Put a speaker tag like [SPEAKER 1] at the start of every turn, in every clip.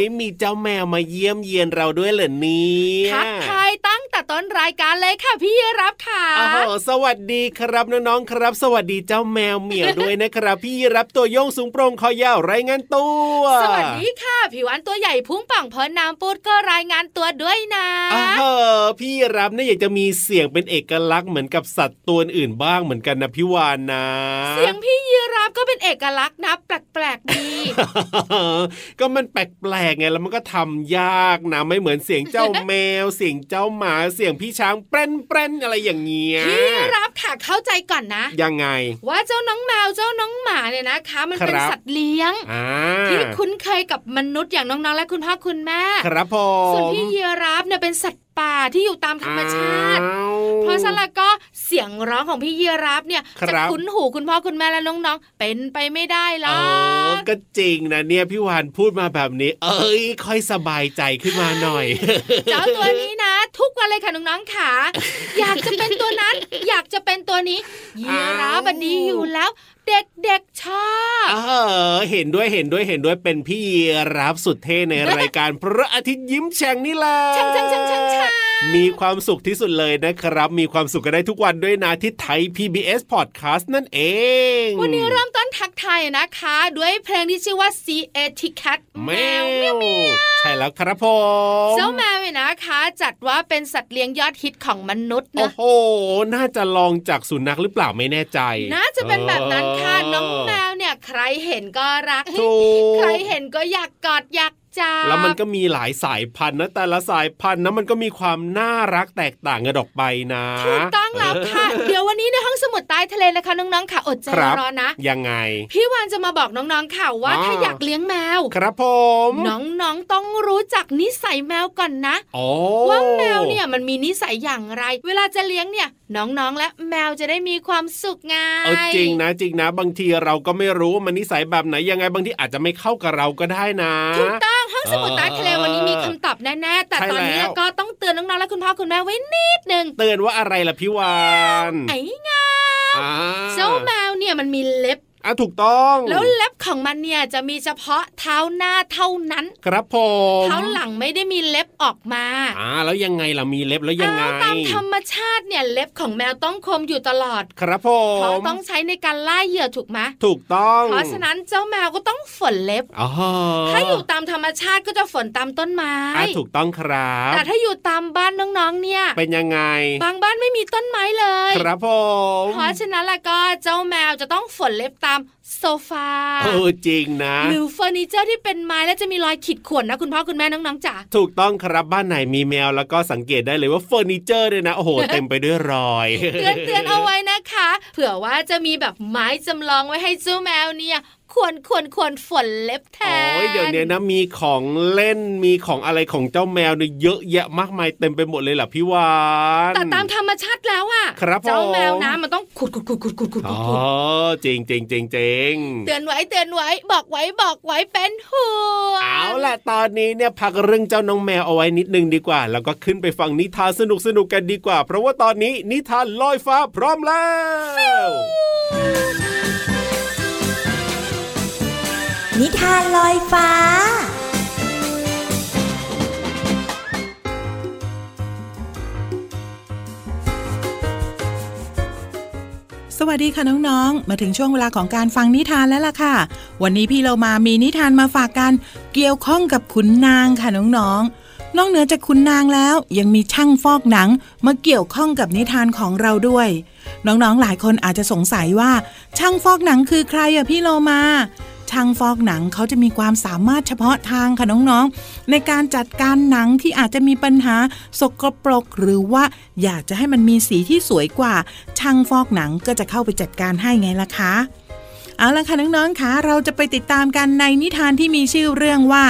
[SPEAKER 1] นี้มีเจ้า
[SPEAKER 2] แมวมาเยี่ยมเยียนเราด้วยเหรอเนี่ย
[SPEAKER 3] ทักทายตั้ง แต่ต้นรายการเลยค่ะพี่รับค่ะ
[SPEAKER 2] อ้าวสวัสดีครับน้องๆครับ สวัสดีเจ้าแมวเหมียวด้วยนะครับ พี่รับตัวโยงสูงโปร่งคอยาวรายงานตัว
[SPEAKER 3] สวัสดีค่ะผิววันตัวใหญ่พุ่งป่องพอน้ำปูดก็รายงานตัวด้วยนะ
[SPEAKER 2] อ้าวพี่รับเนี่ยอยากจะมีเสียงเป็นเอกลักษณ์เหมือนกับสัตว์ตัวอื่นบ้างเหมือนกันนะพี่วานนะ
[SPEAKER 3] เสียงพี่ยีรับก็เป็นเอกลักษณ์นะแปลกๆดี
[SPEAKER 2] ก็มันแปลกๆไงแล้วมันก็ทำยากนะไม่เหมือนเสียงเจ้าแมวเสียงเจ้าหมาเสียงพี่ช้างเปรนเปรนอะไรอย่างเงี้ย
[SPEAKER 3] พี่รับค่ะเข้าใจก่อนนะ
[SPEAKER 2] ยังไง
[SPEAKER 3] ว่าเจ้าน้องแมวเจ้าน้องหมาเนี่ยนะคะ มันเป็น
[SPEAKER 2] ครับ
[SPEAKER 3] สัตว์เลี้ยง
[SPEAKER 2] อ่า
[SPEAKER 3] ที่คุ้นเคยกับมนุษย์อย่างน้องๆและคุณพ่อคุณแม่
[SPEAKER 2] ครับผม
[SPEAKER 3] ส่วนพี่ยีรับเนี่ยเป็นสัตว์ป่าที่อยู่ตามธรรมชาติ
[SPEAKER 2] อ้ว
[SPEAKER 3] เพราะฉะนั้นแล้วก็ เสียงร้องของพี่ยีรับเนี่ย
[SPEAKER 2] ครั
[SPEAKER 3] จะ
[SPEAKER 2] บ
[SPEAKER 3] คุ้นหูคุณพ่อคุณแม่และน้องๆเป็นไปไม่ได้หร
[SPEAKER 2] เอ
[SPEAKER 3] อ
[SPEAKER 2] อกก็จริงนะเนี่ยพี่วานพูดมาแบบนี้ เอ้ย ค่อยสบายใจขึ้นมาหน่อย
[SPEAKER 3] เจ้าตัวนี้นะ ทุกวันเลยค่ะน้องๆขาอยากจะเป็นตัวนั้น อยากจะเป็นตัวนี้ยีราฟอะดีอยู่แล้ว เด็กๆชอบ
[SPEAKER 2] เออเห็นด้วยเห็นด้วยเห็นด้วยเป็นพี่รับสุดเท่ในรายการพระอาทิตย์ยิ้มแฉ่งนี่แหละ
[SPEAKER 3] ช่างช่างช่างช่างช่าง
[SPEAKER 2] มีความสุขที่สุดเลยนะครับ มีความสุขกันได้ทุกวันด้วยนะที่ไทย PBS Podcast นั่นเอง
[SPEAKER 3] วันนี้เริ่มต้นทักทายนะคะ ด้วยเพลงที่ชื่อว่า C A T Cat
[SPEAKER 2] แมวใช่แล้วครับผม
[SPEAKER 3] เจ้าแมวเนี่ยนะคะ จัดว่าเป็นสัตว์เลี้ยงยอดฮิตของมนุษย์
[SPEAKER 2] โอ้
[SPEAKER 3] นะ
[SPEAKER 2] โห น่าจะลองจากสุนัขหรือเปล่าไม่แน่ใจ
[SPEAKER 3] น่าจะเป็นแบบนั้นค่ะ
[SPEAKER 2] เออ
[SPEAKER 3] น้องแมวเนี่ยใครเห็นก็รัก
[SPEAKER 2] ถูก
[SPEAKER 3] ใครเห็นก็อยากกอดอยากจับ
[SPEAKER 2] แล้วมันก็มีหลายสายพันธุ์นะแต่ละสายพันธุ์นะมันก็มีความน่ารักแตกต่างกันออกไปนะ
[SPEAKER 3] ถูกต้องแล้วค่ะ เดี๋ยววันนี้ในห้องสมุดใต้ทะเลนะคะน้องๆค่ะอดใจ
[SPEAKER 2] ครับ
[SPEAKER 3] รอนะ
[SPEAKER 2] ยังไง
[SPEAKER 3] พี่วานจะมาบอกน้องๆค่ะว่า
[SPEAKER 2] อ๋อ
[SPEAKER 3] ถ้าอยากเลี้ยงแมว
[SPEAKER 2] ครับผม
[SPEAKER 3] น้องๆต้องรู้จักนิสัยแมวก่อนนะ
[SPEAKER 2] โอ้
[SPEAKER 3] ว่าแมวเนี่ยมันมีนิสัยอย่างไร เวลาจะเลี้ยงเนี่ย น้องๆ และแมวจะได้มีความสุขไง
[SPEAKER 2] เออจริงนะจริงนะ บางทีเราก็ไม่รู้ว่ามันนิสัยแบบไหนยังไงบางทีอาจจะไม่เข้ากับเราก็ได้นะ
[SPEAKER 3] ถูกต้องห้องสมุดใต้ทะเล
[SPEAKER 2] เออ
[SPEAKER 3] วันนี้มีคำตอบแน่ๆแต่
[SPEAKER 2] ใช่
[SPEAKER 3] ตอนนี้
[SPEAKER 2] แล้ว
[SPEAKER 3] ก็ต้องเตือนน้องๆและคุณพ่อคุณแม่ไว้นิดนึง
[SPEAKER 2] เตือนว่าอะไรล่ะพี่วาน
[SPEAKER 3] ไอ้งา
[SPEAKER 2] อ่า
[SPEAKER 3] เจ้าแมวเนี่ยมันมีเล็บ
[SPEAKER 2] อะถูกต้อง
[SPEAKER 3] แล้วเล็บของมันเนี่ยจะมีเฉพาะเท้าหน้าเท่านั้น
[SPEAKER 2] ครับผม
[SPEAKER 3] เท้าหลังไม่ได้มีเล็บออกมา
[SPEAKER 2] อ่าแล้วยังไงล่ะมีเล็บแล้วยังไง
[SPEAKER 3] อ้าวตามธรรมชาติเนี่ยเล็บของแมวต้องคมอยู่ตลอด
[SPEAKER 2] ครับผ
[SPEAKER 3] เพราะ
[SPEAKER 2] ม
[SPEAKER 3] ต้องใช้ในการล่าเหยื่อถูกไหม
[SPEAKER 2] ถูกต้อง
[SPEAKER 3] เพราะฉะนั้นเจ้าแมวก็ต้องฝนเล็บ
[SPEAKER 2] อ๋อ
[SPEAKER 3] ถ้าอยู่ตามธรรมชาติก็จะฝนตามต้นไม้
[SPEAKER 2] อะถูกต้องครับ
[SPEAKER 3] แต่ถ้าอยู่ตามบ้านน้องๆเนี่ย
[SPEAKER 2] เป็นยังไง
[SPEAKER 3] บางบ้านไม่มีต้นไม้เลย
[SPEAKER 2] ครับผม
[SPEAKER 3] เพราะฉะนั้นแล้วก็เจ้าแมวจะต้องฝนเล็บตา Nam โซฟา
[SPEAKER 2] เออจริงนะ
[SPEAKER 3] หรือเฟอร์นิเจอร์ที่เป็นไม้แล้วจะมีรอยขีดข่วนนะคุณพ่อคุณแม่น้องๆจ๋า
[SPEAKER 2] ถูกต้องครับบ้านไหนมีแมวแล้วก็สังเกตได้เลยว่าเฟอร์นิเจอร์เนี่ยนะโอ้โหเต็มไปด้วยรอย
[SPEAKER 3] เตือนเตือนเอาไว้นะคะ เผื่อว่าจะมีแบบไม้จำลองไว้ให้เจ้าแมวเนี่ยขวนขวนขวนฝนเล็บแทน
[SPEAKER 2] โอ้ยเดี๋ยวนี้นะมีของเล่นมีของอะไรของเจ้าแมวเนี่ยเยอะแยะมากมายเต็มไปหมดเลยล่ะพี่วาน
[SPEAKER 3] แต่ตามธรรมชาติแล้วอะ
[SPEAKER 2] ครับผม
[SPEAKER 3] เจ้าแมวนะมันต้องขุดขุดขุดขุดขุดขุด
[SPEAKER 2] อ๋อ
[SPEAKER 3] ขุด
[SPEAKER 2] จริงจริงจริงจริง
[SPEAKER 3] เตือนไว้เตือนไว้บอกไว้บอกไว้เป็นห่วง
[SPEAKER 2] เอาล่ะตอนนี้เนี่ยพักเรื่องเจ้าน้องแมวเอาไว้นิดนึงดีกว่า แล้วก็ขึ้นไปฟังนิทานสนุกสนุกๆกันดีกว่า เพราะว่าตอนนี้นิทานลอยฟ้าพร้อมแล้ว
[SPEAKER 4] นิทานลอยฟ้า
[SPEAKER 5] สวัสดีค่ะน้องๆ มาถึงช่วงเวลาของการฟังนิทานแล้วล่ะค่ะ วันนี้พี่เรามามีนิทานมาฝากกัน เกี่ยวข้องกับขุนนางค่ะน้องๆ นอกเหนือจากขุนนางแล้ว ยังมีช่างฟอกหนังมาเกี่ยวข้องกับนิทานของเราด้วย น้องๆ หลายคนอาจจะสงสัยว่า ช่างฟอกหนังคือใครอะพี่โลมา ช่างฟอกหนังเขาจะมีความสามารถเฉพาะทางค่ะน้องๆ ในการจัดการหนังที่อาจจะมีปัญหาสกปรก หรือว่าอยากจะให้มันมีสีที่สวยกว่า ช่างฟอกหนังก็จะเข้าไปจัดการให้ไงล่ะคะเอาละค่ะน้องๆคะเราจะไปติดตามกันในนิทานที่มีชื่อเรื่องว่า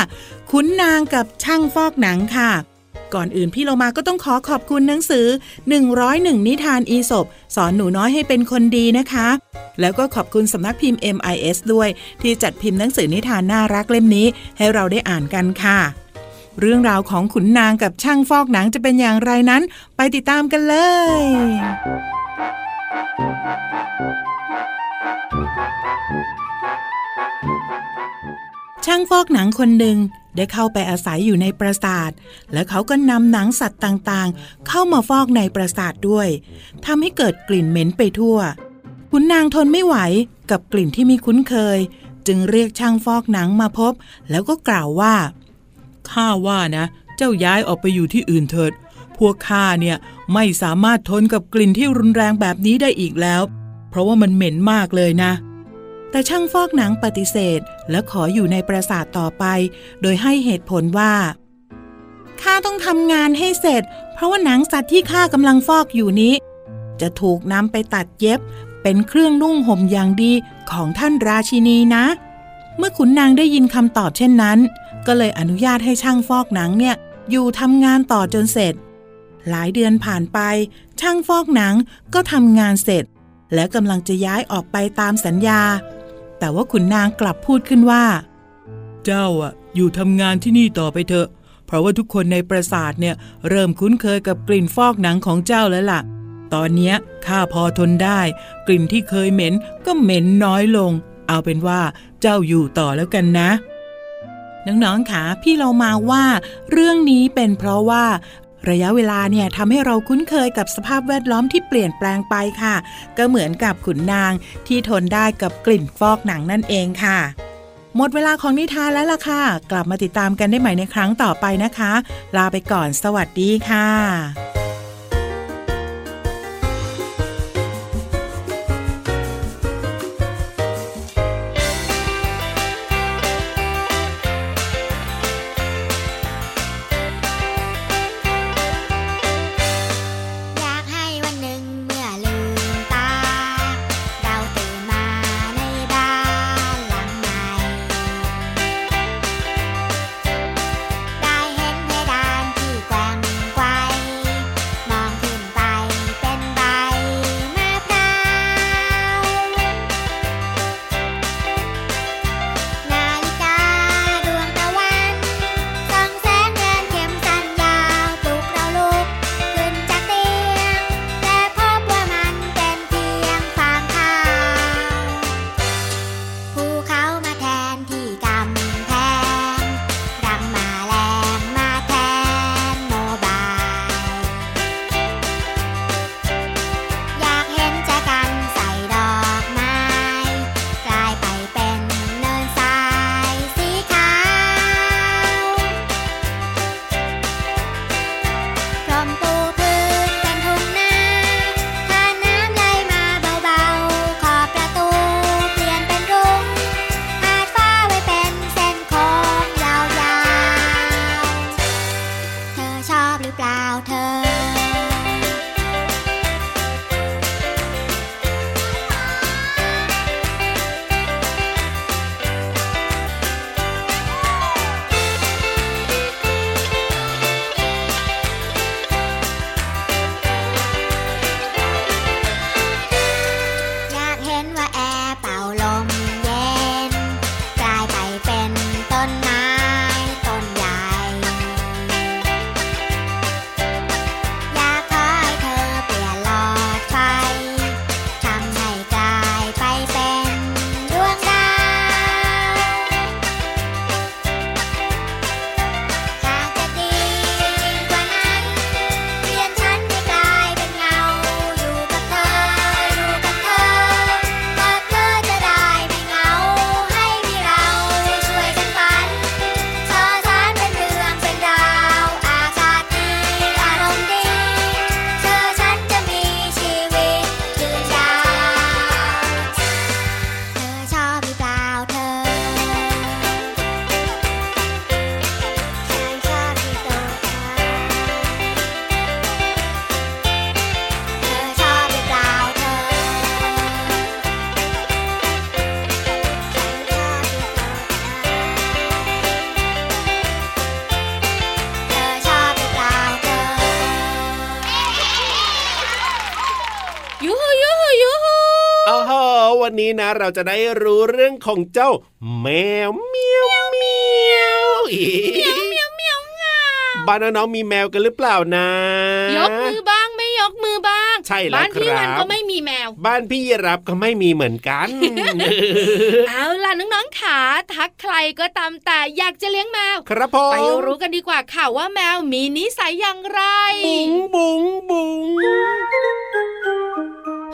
[SPEAKER 5] ขุนนางกับช่างฟอกหนังค่ะ ก่อนอื่นพี่เรามาก็ต้องขอขอบคุณหนังสือ 101 นิทานอีสบสอนหนูน้อยให้เป็นคนดีนะคะ แล้วก็ขอบคุณสำนักพิมพ์ MIS ด้วย ที่จัดพิมพ์หนังสือนิทานน่ารักเล่มนี้ ให้เราได้อ่านกันค่ะ เรื่องราวของขุนนางกับช่างฟอกหนังจะเป็นอย่างไรนั้น ไปติดตามกันเลย ช่างฟอกหนังคนหนึ่งได้เข้าไปอาศัยอยู่ในปราสาท และเขาก็นำหนังสัตว์ต่างๆ เข้ามาฟอกในปราสาทด้วยทำให้เกิดกลิ่นเหม็นไปทั่ว ขุนนางทนไม่ไหวกับกลิ่นที่ไมีคุ้นเคย จึงเรียกช่างฟอกหนังมาพบ แล้วก็กล่าวว่า ข้าว่านะ เจ้าย้ายออกไปอยู่ที่อื่นเถิด พวกข้าเนี่ยไม่สามารถทนกับกลิ่นที่รุนแรงแบบนี้ได้อีกแล้ว เพราะว่ามันเหม็นมากเลยนะ แต่ช่างฟอกหนังปฏิเสธและขออยู่ในปราสาทต่อไป โดยให้เหตุผลว่าข้าต้องทำงานให้เสร็จ เพราะว่าหนังสัตว์ที่ข้ากำลังฟอกอยู่นี้ จะถูกนำไปตัดเย็บ เป็นเครื่องนุ่งห่มอย่างดีของท่านราชินีนะ เมื่อขุนนางได้ยินคำตอบเช่นนั้น ก็เลยอนุญาตให้ช่างฟอกหนังเนี่ยอยู่ทำงานต่อจนเสร็จ หลายเดือนผ่านไป ช่างฟอกหนังก็ทำงานเสร็จ และกำลังจะย้ายออกไปตามสัญญา แต่ว่าขุนนางกลับพูดขึ้นว่า เจ้าอะอยู่ทำงานที่นี่ต่อไปเถอะ เพราะว่าทุกคนในปราสาทเนี่ย เริ่มคุ้นเคยกับกลิ่นฟอกหนังของเจ้าแล้วล่ะ ตอนนี้ข้าพอทนได้ กลิ่นที่เคยเหม็นก็เหม็นน้อยลง เอาเป็นว่าเจ้าอยู่ต่อแล้วกันนะน้องๆค่ะพี่เรามาว่า เรื่องนี้เป็นเพราะว่า ระยะเวลาเนี่ยทำให้เราคุ้นเคยกับสภาพแวดล้อมที่เปลี่ยนแปลงไปค่ะ ก็เหมือนกับขุนนางที่ทนได้กับกลิ่นฟอกหนังนั่นเองค่ะ หมดเวลาของนิทานแล้วล่ะค่ะ กลับมาติดตามกันได้ใหม่ในครั้งต่อไปนะคะ ลาไปก่อนสวัสดีค่ะ
[SPEAKER 1] นี้นะ
[SPEAKER 2] เราจะได้รู้เรื่องของเจ้า แมวเมียวเมียวเมียวเมียวเมียวบ้านน้องมีแมวกันหรือเปล่านะ
[SPEAKER 3] ยกมือบ้างไม่ยกมือบ้าง
[SPEAKER 2] ใช่แล้ว
[SPEAKER 3] บ้านพี่วันก็ไม่มีแมว
[SPEAKER 2] บ้านพี่ยรับก็ไม่มีเหมือนกัน
[SPEAKER 3] เอาล่ะน้องๆขาทักใครก็ตามแต่อยากจะเลี้ยงแมว
[SPEAKER 2] ครับผม
[SPEAKER 3] ไปรู้กันดีกว่าค่ะว่าแมวมีนิสัยอย่างไร
[SPEAKER 2] บุ๋งบุ๋งบุ๋ง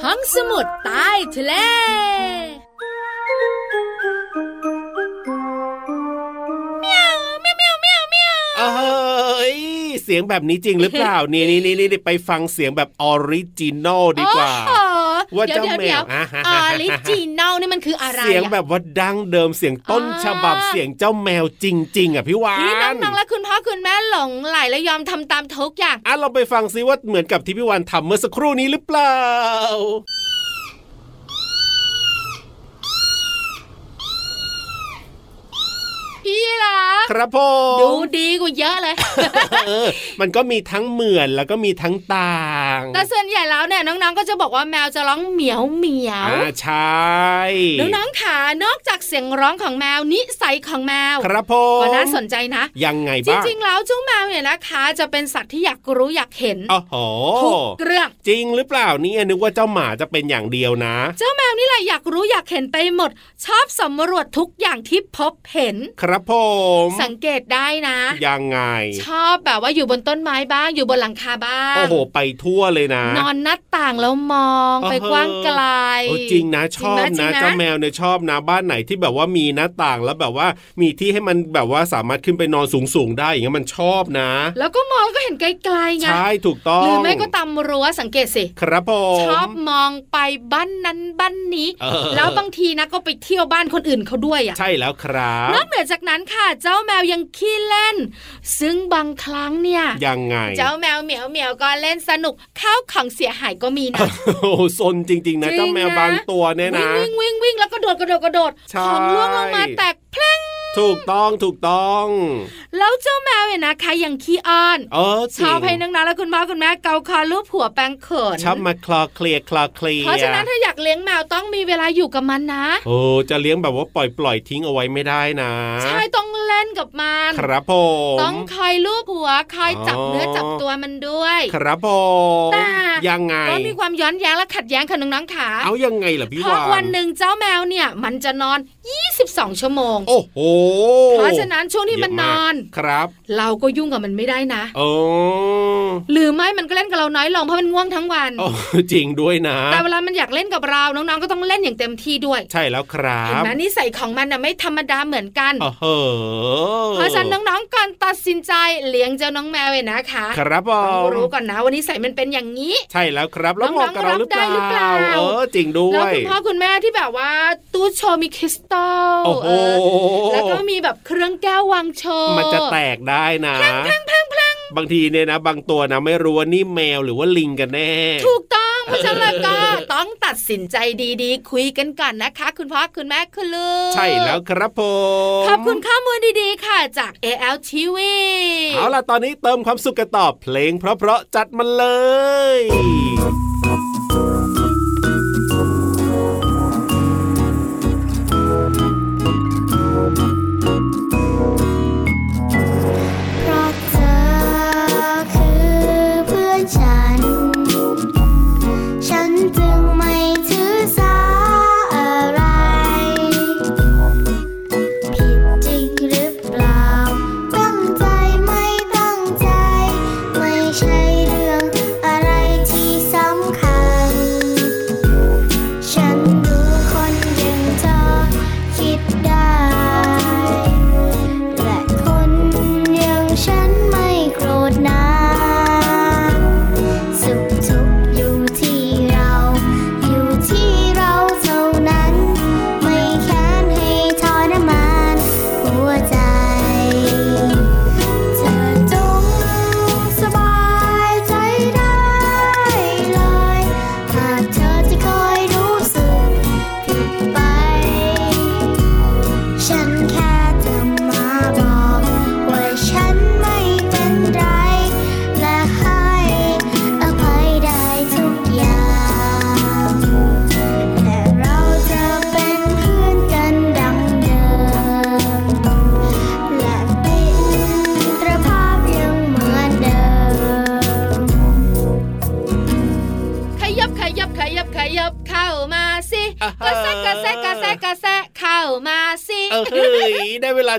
[SPEAKER 3] ห้องสมุดใต้ทะเล
[SPEAKER 2] เอ้ยเสียงแบบนี้จริงหรือเปล่า นี่นี่นี่นี่ไปฟังเสียงแบบ original ดีกว่า
[SPEAKER 3] โอ้โห
[SPEAKER 2] ว่า
[SPEAKER 3] เดี๋ยว
[SPEAKER 2] เจ้า
[SPEAKER 3] เดี๋ยว
[SPEAKER 2] แมว
[SPEAKER 3] เดี๋ยว
[SPEAKER 2] อ่าฮะ
[SPEAKER 3] origiนอล นี่มันคืออะไร
[SPEAKER 2] เสียง
[SPEAKER 3] อะ
[SPEAKER 2] แบบว่าดั้งเดิมเสียงต้น
[SPEAKER 3] อ่า
[SPEAKER 2] ฉบับเสียงเจ้าแมวจริง ๆอะพี่วาฬ
[SPEAKER 3] นี่น้องๆและคุณพ่อคุณแม่หลงใหลและยอมทำตามทุกอย่าง
[SPEAKER 2] อะเราไปฟังซิว่าเหมือนกับที่พี่วาฬทำเมื่อสักครู่นี้หรือเปล่า
[SPEAKER 3] พี่ล่ะ
[SPEAKER 2] ครับผม
[SPEAKER 3] ดูดีกว่าเยอะเลย
[SPEAKER 2] เออมันก็มีทั้งเหมือนแล้วก็มีทั้งต่าง
[SPEAKER 3] แต่ส่วนใหญ่แล้วเนี่ยน้องๆก็จะบอกว่าแมวจะร้องเหมียวเหมียว
[SPEAKER 2] อ่าใช่
[SPEAKER 3] น้องๆขานอกจากเสียงร้องของแมวนิสัยของแมว
[SPEAKER 2] ครับผม
[SPEAKER 3] ก็น่าสนใจนะ
[SPEAKER 2] ยังไง
[SPEAKER 3] จ
[SPEAKER 2] บ้าง
[SPEAKER 3] ริงๆแล้วเจ้าแมวเนี่ยนะคะ จะเป็นสัตว์ที่อยากรู้อยากเห็น
[SPEAKER 2] โอ้โห
[SPEAKER 3] ทุกเรื่อง
[SPEAKER 2] จริงหรือเปล่าเนี่ยนึกว่าเจ้าหมาจะเป็นอย่างเดียวนะ
[SPEAKER 3] เจ้าแมวนี่แหละอยากรู้อยากเห็นไปหมด ชอบสำรวจทุกอย่างที่พบเห็น
[SPEAKER 2] ครับผม
[SPEAKER 3] สังเกตได้นะ
[SPEAKER 2] ยังไง
[SPEAKER 3] ชอบแบบว่าอยู่บนต้นไม้บ้างอยู่บนหลังคาบ้าง
[SPEAKER 2] โอ้โห ไปทั่วเลยนะ
[SPEAKER 3] นอนหน้าต่างแล้วมอง
[SPEAKER 2] เออ
[SPEAKER 3] ไปกว้างไกล
[SPEAKER 2] โอ้จริงนะชอบ
[SPEAKER 3] จริง
[SPEAKER 2] นะ
[SPEAKER 3] ไหม
[SPEAKER 2] เจ้าแมวเนี่ยชอบนะบ้านไหนที่แบบว่ามีหน้าต่างแล้วแบบว่ามีที่ให้มันแบบว่าสามารถขึ้นไปนอนสูงๆได้อย่างเงี้ยมันชอบนะ
[SPEAKER 3] แล้วก็มองก็เห็นไกลๆไง
[SPEAKER 2] ใช่ถูกต้อง
[SPEAKER 3] หรือไม่ก็ตามรั้วสังเกตสิ
[SPEAKER 2] ครับผม
[SPEAKER 3] ชอบมองไปบ้านนั้นบ้านนี้
[SPEAKER 2] เออ
[SPEAKER 3] แล้วบางทีนะก็ไปเที่ยวบ้านคนอื่นเขาด้วยอะ
[SPEAKER 2] ใช่แล้วครับ
[SPEAKER 3] นอกเหนือจากนั้นค่ะเจ้าแมวยังขี้เล่น ซึ่งบางครั้งเนี่ย
[SPEAKER 2] ยังไง
[SPEAKER 3] เจ้าแมวเหมียวเหมียวก็เล่นสนุกข้าวของเสียหายก็มีนะ
[SPEAKER 2] โอ้โหซนจริงๆนะ
[SPEAKER 3] จริงนะ
[SPEAKER 2] เจ้าแมวบางตัวเนี่ยนะ
[SPEAKER 3] วิ่งวิ่งวิ่งวิ่งแล้วก็โดดกระโดดกระโดด
[SPEAKER 2] ใช่
[SPEAKER 3] ของล่วงลงมาแตกเพลง
[SPEAKER 2] ถูกต้องถูกต้อง
[SPEAKER 3] แล้วเจ้าแมวเนี่ยนะคะยังขี้อ้อน
[SPEAKER 2] เออจ
[SPEAKER 3] ช
[SPEAKER 2] ริ
[SPEAKER 3] อบ
[SPEAKER 2] ง
[SPEAKER 3] ให้นังนาและคุณพ่อคุณแม่เกาคอลูบหัวแปรงเขิน
[SPEAKER 2] ชอบมาคลอเคลียร์คลอเคลียร์
[SPEAKER 3] เพราะฉะนั้นถ้าอยากเลี้ยงแมวต้องมีเวลาอยู่กับมันนะ
[SPEAKER 2] โอ้จะเลี้ยงแบบว่าปล่อยปล่อยทิ้งเอาไว้ไม่ได้นะ
[SPEAKER 3] ใช่ต้องเล่นกับมัน
[SPEAKER 2] ครับผม
[SPEAKER 3] ต้องคอยลูบหัวคอยจับ
[SPEAKER 2] อ๋อ
[SPEAKER 3] เนื้อจับตัวมันด้วย
[SPEAKER 2] ครับผม
[SPEAKER 3] แต่
[SPEAKER 2] ยังไง
[SPEAKER 3] ก็มีความย้อนแย้งและขัดแย้งค่ะน้องๆขา
[SPEAKER 2] เอายังไงล่ะพี่
[SPEAKER 3] เพราะ
[SPEAKER 2] วาน
[SPEAKER 3] วันหนึ่งเจ้าแมวเนี่ยมันจะนอน 22 ชั่วโมง
[SPEAKER 2] โอ้โห
[SPEAKER 3] เพราะฉะนั้นช่วงที่มันนอน
[SPEAKER 2] ครับ
[SPEAKER 3] เราก็ยุ่งกับมันไม่ได้นะ
[SPEAKER 2] โอ้
[SPEAKER 3] หรือไม่มันก็เล่นกับเราน้อยลงเพราะมันง่วงทั้งวัน
[SPEAKER 2] โอ้จริงด้วยนะ
[SPEAKER 3] แต่เวลามันอยากเล่นกับเราน้องๆก็ต้องเล่นอย่างเต็มที่ด้วย
[SPEAKER 2] ใช่แล้วครั
[SPEAKER 3] เห็น
[SPEAKER 2] บ
[SPEAKER 3] ไหมนิสัยของมันน่ะไม่ธรรมดาเหมือนกัน
[SPEAKER 2] โอ้โห
[SPEAKER 3] เพราะฉะนั้นน้องๆก่อนตัดสินใจเลี้ยงเจ้าน้องแมวเนี่ยนะคะ
[SPEAKER 2] ครับผ
[SPEAKER 3] ต้อง
[SPEAKER 2] ม
[SPEAKER 3] รู้ก่อนนะว่านิสัยมันเป็นอย่างนี้
[SPEAKER 2] ใช่แล้วครับ แล้วเหมาะกับเราหรือเปล่า
[SPEAKER 3] น้องๆรับได้หรือเปล่า
[SPEAKER 2] เออจริงด้ว
[SPEAKER 3] แล้ว
[SPEAKER 2] ย
[SPEAKER 3] คุณพ่อคุณแม่ที่แบบว่าตู้โชว์มีคริสตัล
[SPEAKER 2] โอ้โห
[SPEAKER 3] เออแล้วก็มีแบบเครื่องแก้ววางโชว์
[SPEAKER 2] มันจะแตกได้นะบางทีเนี่ยนะ บางตัวนะไม่รู้ว่านี่แมวหรือว่าลิงกันแน่
[SPEAKER 3] ถูกต้อง เพราะฉะนั้นแล้วก็ต้องตัดสินใจดีๆ คุยกันก่อนนะคะ คุณพ่อคุณแม่คุณลูก
[SPEAKER 2] ใช่แล้วครับผม
[SPEAKER 3] ขอบคุณข้อมูลดีๆค่ะจาก ALTV
[SPEAKER 2] เอาล่ะตอนนี้เติมความสุขกันต่อเพลงเพราะๆจัดมันเลย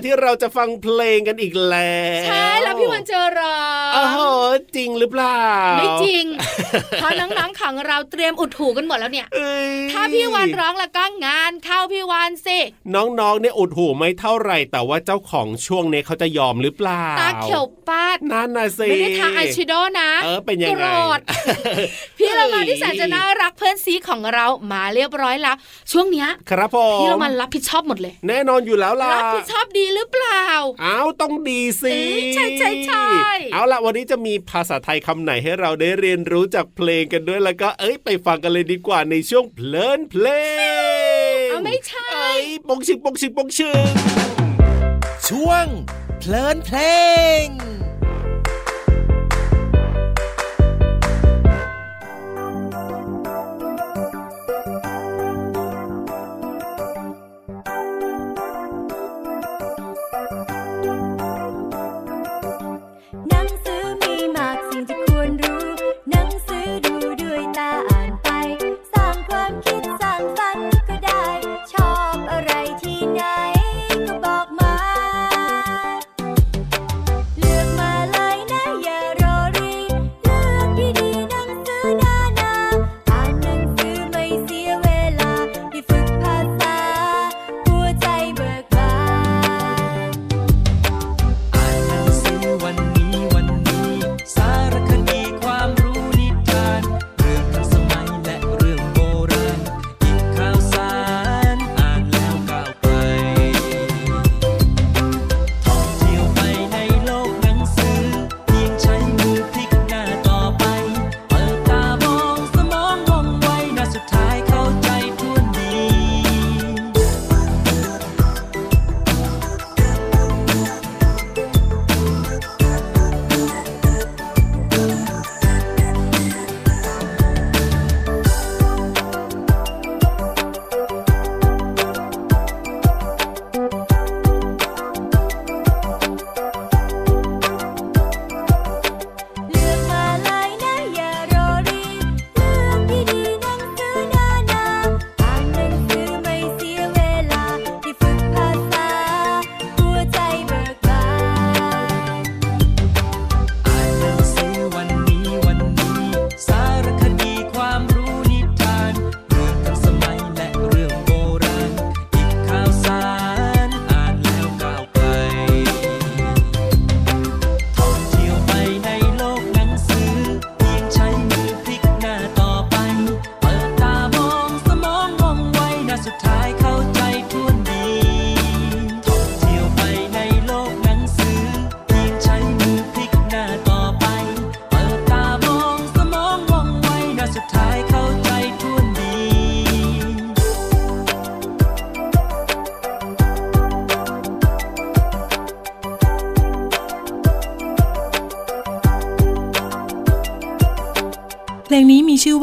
[SPEAKER 1] ที่
[SPEAKER 2] เราจะฟังเพลงกันอีกแล้ว
[SPEAKER 3] ใช่แล้วพี่วันเจอรอ
[SPEAKER 2] โอ้โหจริงหรือเปล่า
[SPEAKER 3] ไม่จริง เพราะน้องๆขังเราเตรียมอุดหูกันหมดแล้วเนี่ย
[SPEAKER 2] เอ้ย
[SPEAKER 3] ถ้าพี่วันร้องแล้วก็งานเข้าพี่วันสิ
[SPEAKER 2] น้องๆเนี่ยอุดหูไม่เท่าไหร่ แต่ว่าเจ้าของช่วงนี้เขาจะยอมหรือเปล่า
[SPEAKER 3] ตาเขียวปาด
[SPEAKER 2] นั่นน่ะสิ
[SPEAKER 3] ไม่ได้ทาอายแชิโดนะ
[SPEAKER 2] เออเป็นยังไง
[SPEAKER 3] โกรธพี่เรามาที่แสนจะน่ารักเพื่อนซีของเรามาเรียบร้อยแล้ว ช่วงเนี้ย
[SPEAKER 2] ครับผม
[SPEAKER 3] พี่เรามารับผิดชอบหมดเลย
[SPEAKER 2] แน่นอนอยู่แล้วล่ะ
[SPEAKER 3] รับผิดชอบดีหรือเปล่า
[SPEAKER 2] อ้าวต้องดีสิ
[SPEAKER 3] เอ้ยใช่ใช่ใช่
[SPEAKER 2] เอาล่ะวันนี้จะมีภาษาไทยคำไหนให้เราได้เรียนรู้จากเพลงกันด้วยแล้วก็เอ้ยไปฟังกันเลยดีกว่าในช่วงเพลินเพลง
[SPEAKER 3] เอาไม่ใช่
[SPEAKER 2] เอ้ยปงชิงปงชิงปงชิง
[SPEAKER 4] ช่วงเพลินเพลง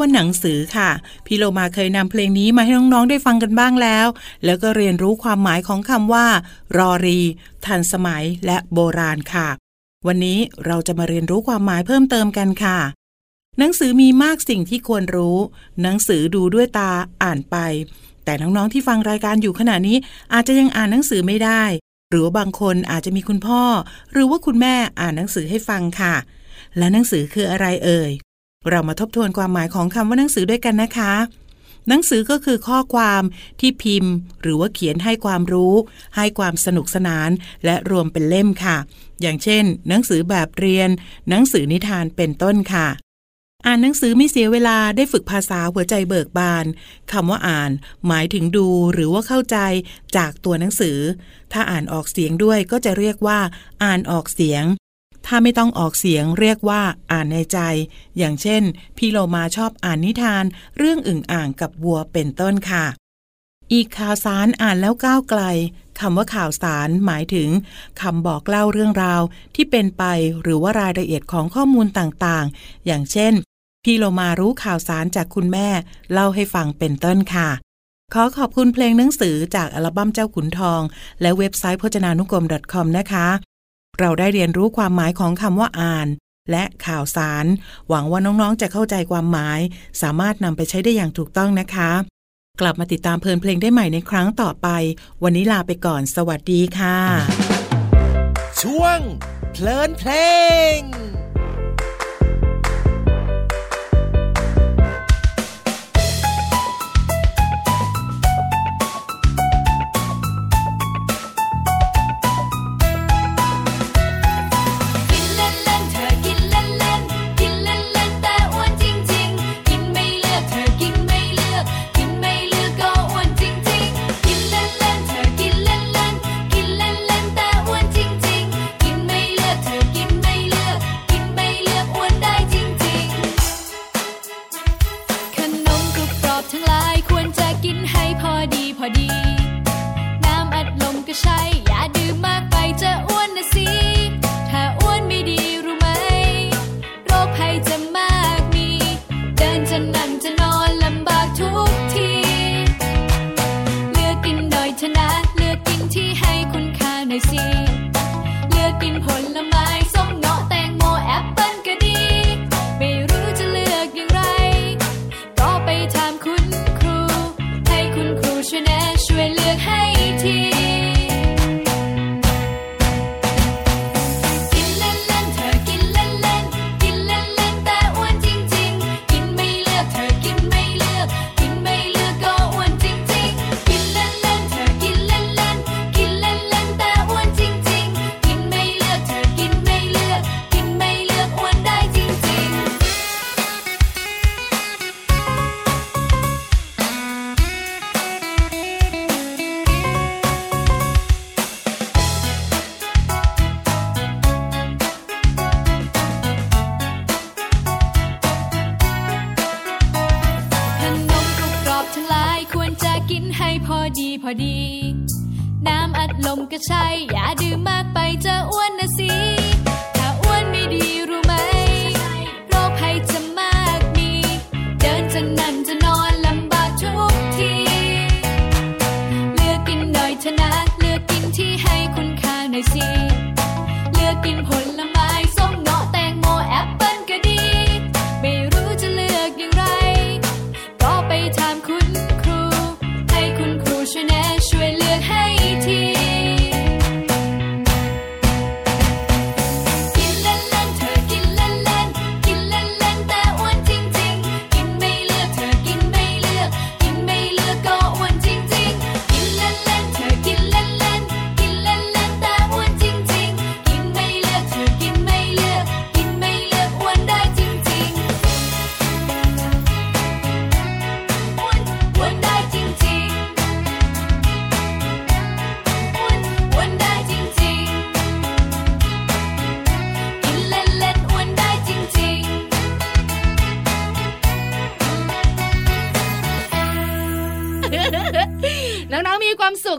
[SPEAKER 5] ว่าหนังสือค่ะ พี่โลมาเคยนำเพลงนี้มาให้น้องๆได้ฟังกันบ้างแล้ว แล้วก็เรียนรู้ความหมายของคำว่า รอรี ทันสมัยและโบราณค่ะ วันนี้เราจะมาเรียนรู้ความหมายเพิ่มเติมกันค่ะ หนังสือมีมากสิ่งที่ควรรู้ หนังสือดูด้วยตาอ่านไป แต่น้องๆที่ฟังรายการอยู่ขณะนี้ อาจจะยังอ่านหนังสือไม่ได้ หรือว่าบางคนอาจจะมีคุณพ่อ หรือว่าคุณแม่อ่านหนังสือให้ฟังค่ะ และหนังสือคืออะไรเอ่ย เรามาทบทวนความหมายของคำว่าหนังสือด้วยกันนะคะ หนังสือก็คือข้อความที่พิมพ์ หรือว่าเขียนให้ความรู้ ให้ความสนุกสนาน และรวมเป็นเล่มค่ะ อย่างเช่น หนังสือแบบเรียน หนังสือนิทานเป็นต้นค่ะอ่านหนังสือไม่เสียเวลาได้ฝึกภาษาหัวใจเบิกบานคำว่าอ่าน หมายถึงดูหรือว่าเข้าใจจากตัวหนังสือ ถ้าอ่านออกเสียงด้วยก็จะเรียกว่า อ่านออกเสียง ถ้าไม่ต้องออกเสียงเรียกว่าอ่านในใจ อย่างเช่น พี่โลมาชอบอ่านนิทาน เรื่องอึ่งอ่างกับวัวเป็นต้นค่ะ อีกข่าวสารอ่านแล้วก้าวไกลคำว่าข่าวสารหมายถึงคำบอกเล่าเรื่องราวที่เป็นไปหรือว่ารายละเอียดของข้อมูลต่างๆ อย่างเช่น พี่โลมารู้ข่าวสารจากคุณแม่ เล่าให้ฟังเป็นต้นค่ะ ขอขอบคุณเพลงหนังสือจากอัลบั้มเจ้าขุนทอง และเว็บไซต์พจนานุกรม .com นะคะ เราได้เรียนรู้ความหมายของคำว่าอ่าน และข่าวสาร หวังว่าน้องๆจะเข้าใจความหมาย สามารถนำไปใช้ได้อย่างถูกต้องนะคะ กลับมาติดตามเพลินเพลงได้ใหม่ในครั้งต่อไป วันนี้ลาไปก่อน สวัสดีค่ะ
[SPEAKER 6] ช่วง เพลินเพลง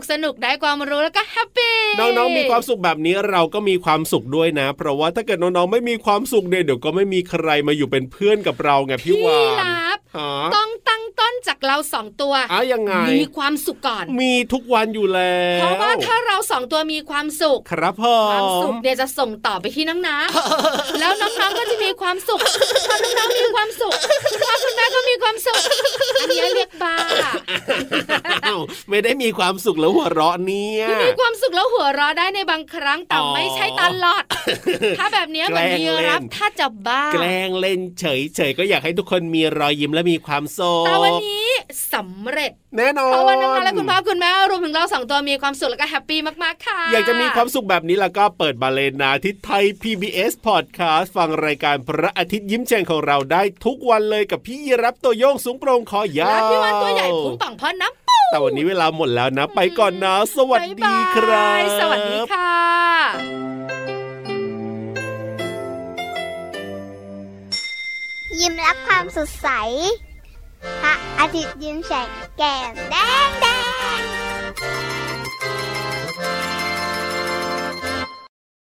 [SPEAKER 7] สุขสนุกได้ควา
[SPEAKER 3] มรู้แล้วก็แฮปปี้
[SPEAKER 2] น้องๆมีความสุขแบบนี้เราก็มีความสุขด้วยนะ เพราะว่าถ้าเกิดน้องๆไม่มีความสุขเนี่ยเดี๋ยวก็ไม่มีใครมาอยู่เป็นเพื่อนกับเราไงพี่
[SPEAKER 3] พี่
[SPEAKER 2] วาน
[SPEAKER 3] รับ
[SPEAKER 2] ฮะ
[SPEAKER 3] ต้องตั้งต้นจากเราสองตัว
[SPEAKER 2] อะยังไง
[SPEAKER 3] มีความสุขก่อน
[SPEAKER 2] มีทุกวันอยู่แล้ว
[SPEAKER 3] เพราะว่าถ้าเราสองตัวมีความสุข
[SPEAKER 2] ครับผ
[SPEAKER 3] ความสุ
[SPEAKER 2] ม
[SPEAKER 3] ขเนี่ยจะส่งต่อไปที่น้องนะแล้วน้องๆก็จะมีความสุขพอน้องๆมีความสุขคุณพ่อคุณแม่ก็มีความสุขอันนี้เรียกบ้า
[SPEAKER 2] อ้าวไม่ได้มีความสุขแล้วหัวเราะเนี่ย
[SPEAKER 3] มีความสุขแล้วหัวเราะได้ในบางครั้งแต่
[SPEAKER 2] อ๋อ
[SPEAKER 3] ไม่ใช่ตลอด ถ้าแบบเนี้ยเหมือน
[SPEAKER 2] แกล้ง
[SPEAKER 3] มี
[SPEAKER 2] เล่น
[SPEAKER 3] รับถ้าจะบ้า
[SPEAKER 2] แกล้งเล่นเฉยๆก็อยากให้ทุกคนมีรอยยิ้มและมีความสุข
[SPEAKER 3] แต่วันนี้ สำเร็จ
[SPEAKER 2] แน่นอน
[SPEAKER 3] เพราะว่าน้องๆและคุณพ่อคุณแม่รวมถึงเราสองตัวมีความสุขแล้วก็ happy มากๆค่ะ
[SPEAKER 2] อยากจะมีความสุขแบบนี้แล้วก็เปิดมาเลยนะที่ไทย PBS Podcast ฟังรายการพระอาทิตย์ยิ้มแฉ่งของเราได้ทุกวันเลยกับพี่ยีราฟตัวโย่งสูงโปร่งคอยา
[SPEAKER 3] และพี่วาฬตัวใหญ่พุงป่ององพอน้ำปู
[SPEAKER 2] แต่วันนี้เวลาหมดแล้วนะ ไปก่อนนะ สวัสดี
[SPEAKER 3] บ๊าย
[SPEAKER 2] ครัา
[SPEAKER 3] ย
[SPEAKER 2] บ
[SPEAKER 3] สวัสดีค่ะ
[SPEAKER 1] ยิ้มรับความสดใส พระอาทิตย์ยิ้มแฉกแก้มแดงแดง